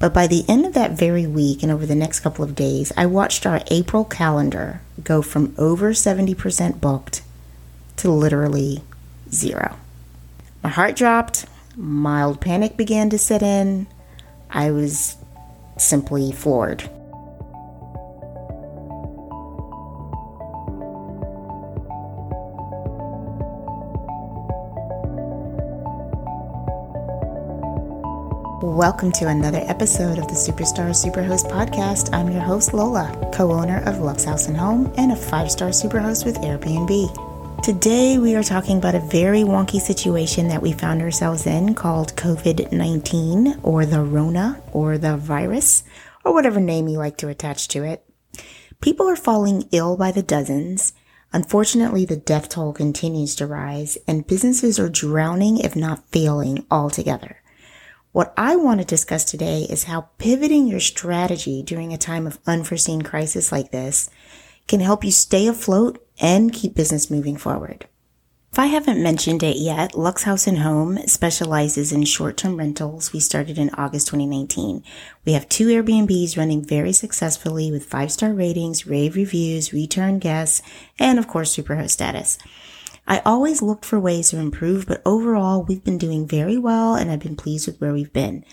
But by the end of that very week and over the next couple of days, I watched our April calendar go from over 70% booked to literally zero. My heart dropped, mild panic began to set in. I was simply floored. Welcome to another episode of the Superstar Superhost podcast. I'm your host, Lola, co owner of Luxe House and Home and a five star superhost with Airbnb. Today, we are talking about a very wonky situation that we found ourselves in called COVID 19 or the Rona or the virus or whatever name you like to attach to it. People are falling ill by the dozens. Unfortunately, the death toll continues to rise and businesses are drowning, if not failing altogether. What I want to discuss today is how pivoting your strategy during a time of unforeseen crisis like this can help you stay afloat and keep business moving forward. If I haven't mentioned it yet, Luxe House and Home specializes in short-term rentals. We started in August 2019. We have two Airbnbs running very successfully with five-star ratings, rave reviews, return guests, and of course, superhost status. I always looked for ways to improve, but overall, we've been doing very well and I've been pleased with where we've been.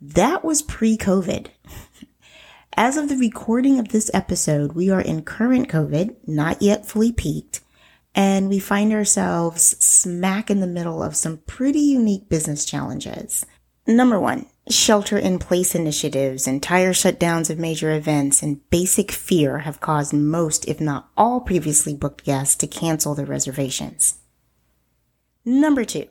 That was pre COVID. As of the recording of this episode, we are in current COVID, not yet fully peaked, and we find ourselves smack in the middle of some pretty unique business challenges. Number one, shelter in place initiatives, entire shutdowns of major events, and basic fear have caused most, if not all, previously booked guests to cancel their reservations. Number two,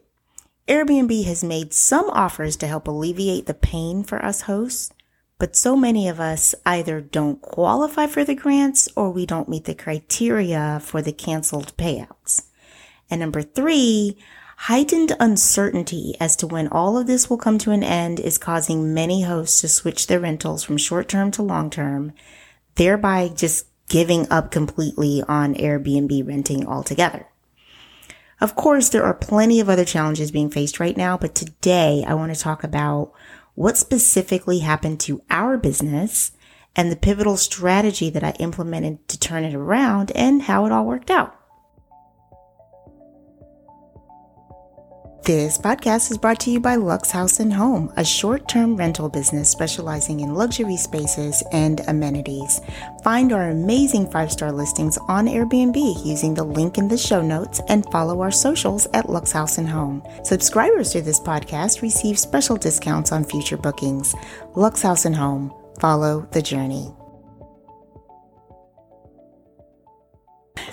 Airbnb has made some offers to help alleviate the pain for us hosts, but so many of us either don't qualify for the grants or we don't meet the criteria for the canceled payouts. And number three, Heightened uncertainty as to when all of this will come to an end is causing many hosts to switch their rentals from short term to long term, thereby just giving up completely on Airbnb renting altogether. Of course, there are plenty of other challenges being faced right now, but today I want to talk about what specifically happened to our business and the pivotal strategy that I implemented to turn it around and how it all worked out. This podcast is brought to you by Luxe House and Home, a short term rental business specializing in luxury spaces and amenities. Find our amazing five star listings on Airbnb using the link in the show notes and follow our socials at Luxe House and Home. Subscribers to this podcast receive special discounts on future bookings. Luxe House and Home. Follow the journey.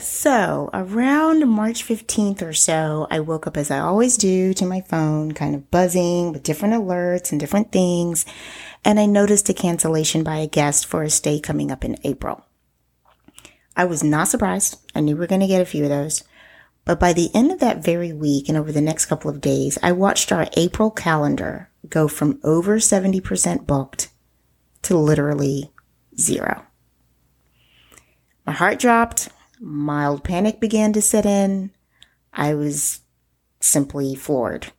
So, around March 15th or so, I woke up as I always do to my phone, kind of buzzing with different alerts and different things. And I noticed a cancellation by a guest for a stay coming up in April. I was not surprised. I knew we were going to get a few of those. But by the end of that very week and over the next couple of days, I watched our April calendar go from over 70% booked to literally zero. My heart dropped mild panic began to set in. I was simply floored.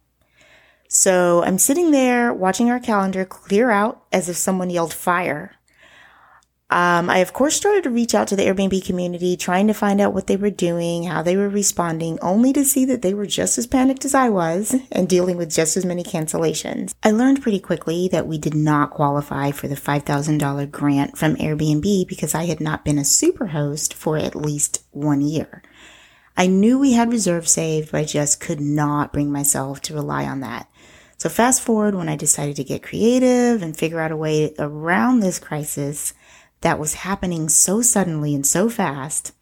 So I'm sitting there watching our calendar clear out as if someone yelled fire. Um, I, of course, started to reach out to the Airbnb community, trying to find out what they were doing, how they were responding, only to see that they were just as panicked as I was and dealing with just as many cancellations. I learned pretty quickly that we did not qualify for the $5,000 grant from Airbnb because I had not been a superhost for at least one year. I knew we had reserves saved, but I just could not bring myself to rely on that. So fast forward when I decided to get creative and figure out a way around this crisis, that was happening so suddenly and so fast.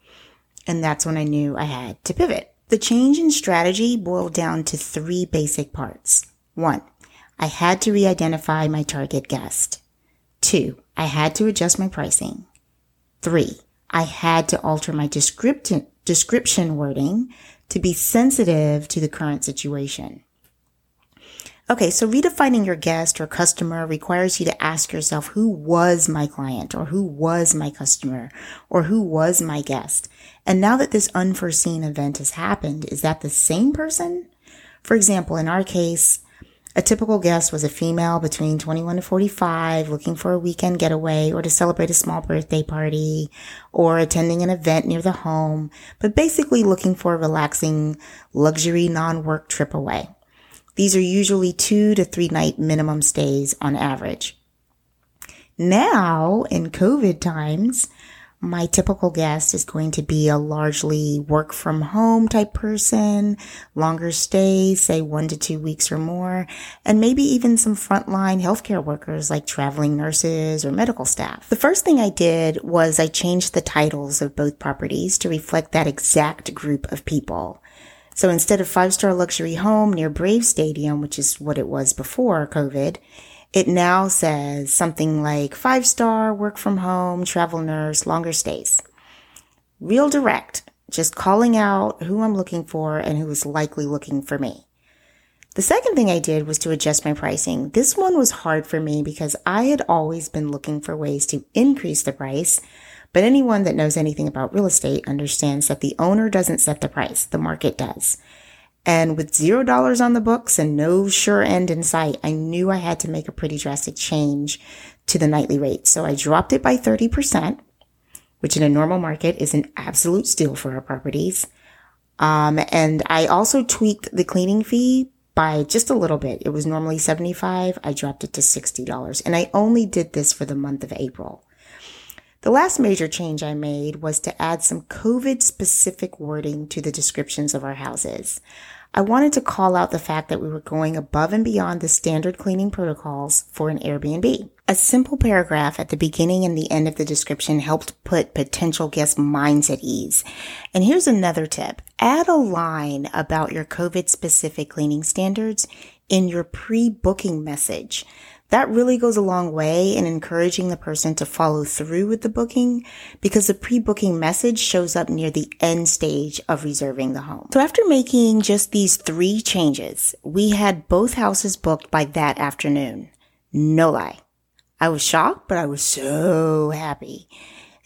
And that's when I knew I had to pivot. The change in strategy boiled down to three basic parts. One, I had to re-identify my target guest. Two, I had to adjust my pricing. Three, I had to alter my description, description wording to be sensitive to the current situation. Okay, so redefining your guest or customer requires you to ask yourself who was my client or who was my customer or who was my guest. And now that this unforeseen event has happened, is that the same person? For example, in our case, A typical guest was a female between 21 to 45 looking for a weekend getaway or to celebrate a small birthday party or attending an event near the home, but basically looking for a relaxing luxury non-work trip away. These are usually two to three night minimum stays on average. Now in COVID times, my typical guest is going to be a largely work from home type person, longer stays, say one to two weeks or more, and maybe even some frontline healthcare workers like traveling nurses or medical staff. The first thing I did was I changed the titles of both properties to reflect that exact group of people. So instead of five star luxury home near Brave Stadium, which is what it was before COVID, it now says something like five star, work from home, travel nurse, longer stays. Real direct, just calling out who I'm looking for and who is likely looking for me. The second thing I did was to adjust my pricing. This one was hard for me because I had always been looking for ways to increase the price, but anyone that knows anything about real estate understands that the owner doesn't set the price, the market does. And with zero dollars on the books and no sure end in sight, I knew I had to make a pretty drastic change to the nightly rate. So I dropped it by 30%, which in a normal market is an absolute steal for our properties. Um, and I also tweaked the cleaning fee by just a little bit. It was normally 75. I dropped it to $60 and I only did this for the month of April. The last major change I made was to add some COVID specific wording to the descriptions of our houses. I wanted to call out the fact that we were going above and beyond the standard cleaning protocols for an Airbnb. A simple paragraph at the beginning and the end of the description helped put potential guests' minds at ease. And here's another tip. Add a line about your COVID specific cleaning standards in your pre-booking message. That really goes a long way in encouraging the person to follow through with the booking because the pre-booking message shows up near the end stage of reserving the home. So after making just these three changes, we had both houses booked by that afternoon. No lie. I was shocked, but I was so happy.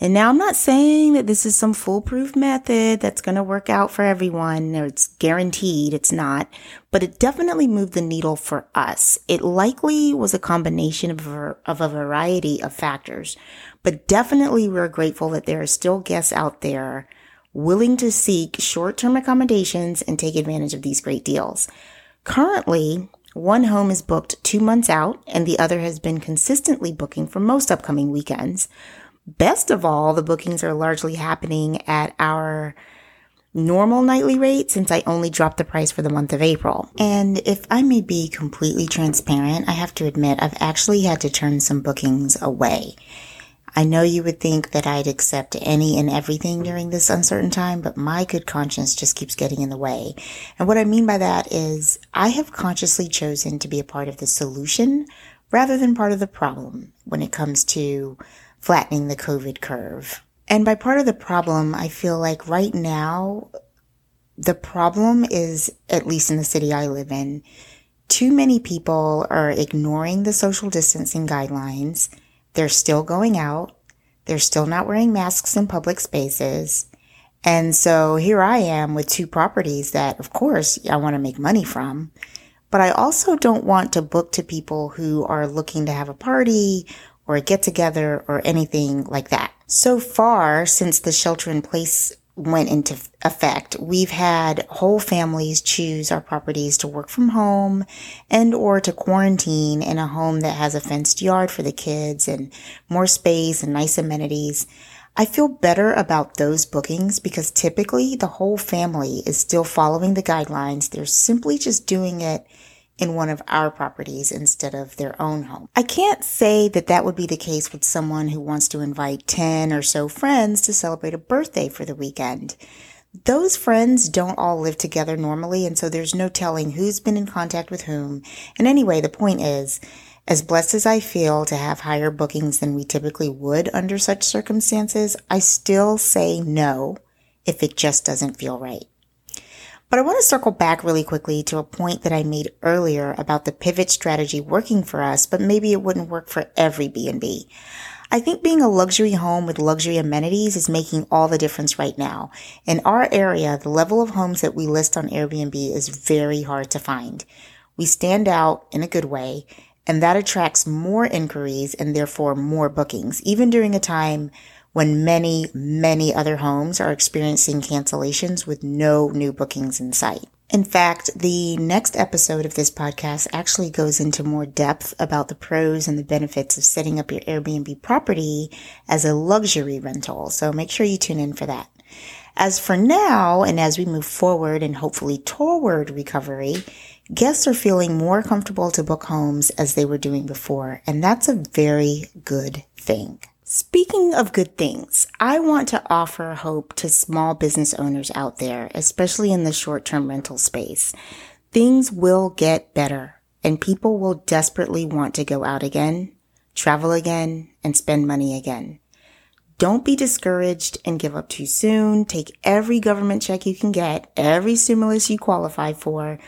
And now I'm not saying that this is some foolproof method that's going to work out for everyone or it's guaranteed. It's not, but it definitely moved the needle for us. It likely was a combination of of a variety of factors, but definitely we're grateful that there are still guests out there willing to seek short-term accommodations and take advantage of these great deals. Currently, one home is booked two months out and the other has been consistently booking for most upcoming weekends. Best of all, the bookings are largely happening at our normal nightly rate since I only dropped the price for the month of April. And if I may be completely transparent, I have to admit I've actually had to turn some bookings away. I know you would think that I'd accept any and everything during this uncertain time, but my good conscience just keeps getting in the way. And what I mean by that is I have consciously chosen to be a part of the solution rather than part of the problem when it comes to flattening the COVID curve. And by part of the problem, I feel like right now, the problem is, at least in the city I live in, too many people are ignoring the social distancing guidelines. They're still going out. They're still not wearing masks in public spaces. And so here I am with two properties that, of course, I want to make money from. But I also don't want to book to people who are looking to have a party or a get together or anything like that. So far, since the shelter in place went into effect, we've had whole families choose our properties to work from home and or to quarantine in a home that has a fenced yard for the kids and more space and nice amenities. I feel better about those bookings because typically the whole family is still following the guidelines. They're simply just doing it in one of our properties instead of their own home. I can't say that that would be the case with someone who wants to invite 10 or so friends to celebrate a birthday for the weekend. Those friends don't all live together normally, and so there's no telling who's been in contact with whom. And anyway, the point is, as blessed as I feel to have higher bookings than we typically would under such circumstances, I still say no if it just doesn't feel right. But I want to circle back really quickly to a point that I made earlier about the pivot strategy working for us, but maybe it wouldn't work for every B&B. I think being a luxury home with luxury amenities is making all the difference right now. In our area, the level of homes that we list on Airbnb is very hard to find. We stand out in a good way, and that attracts more inquiries and therefore more bookings, even during a time when many, many other homes are experiencing cancellations with no new bookings in sight. In fact, the next episode of this podcast actually goes into more depth about the pros and the benefits of setting up your Airbnb property as a luxury rental. So make sure you tune in for that. As for now, and as we move forward and hopefully toward recovery, guests are feeling more comfortable to book homes as they were doing before. And that's a very good thing. Speaking of good things, I want to offer hope to small business owners out there, especially in the short term rental space. Things will get better and people will desperately want to go out again, travel again, and spend money again. Don't be discouraged and give up too soon. Take every government check you can get, every stimulus you qualify for,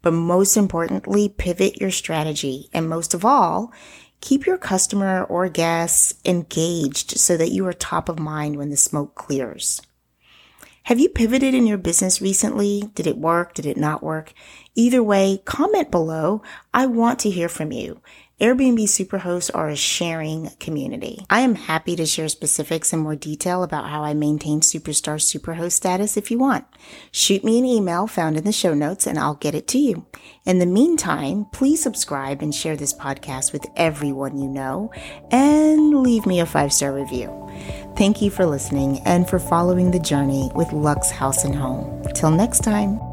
but most importantly, pivot your strategy. And most of all, Keep your customer or guests engaged so that you are top of mind when the smoke clears. Have you pivoted in your business recently? Did it work? Did it not work? Either way, comment below. I want to hear from you. Airbnb Superhosts are a sharing community. I am happy to share specifics and more detail about how I maintain Superstar Superhost status if you want. Shoot me an email found in the show notes and I'll get it to you. In the meantime, please subscribe and share this podcast with everyone you know and leave me a five star review. Thank you for listening and for following the journey with Luxe House and Home. Till next time.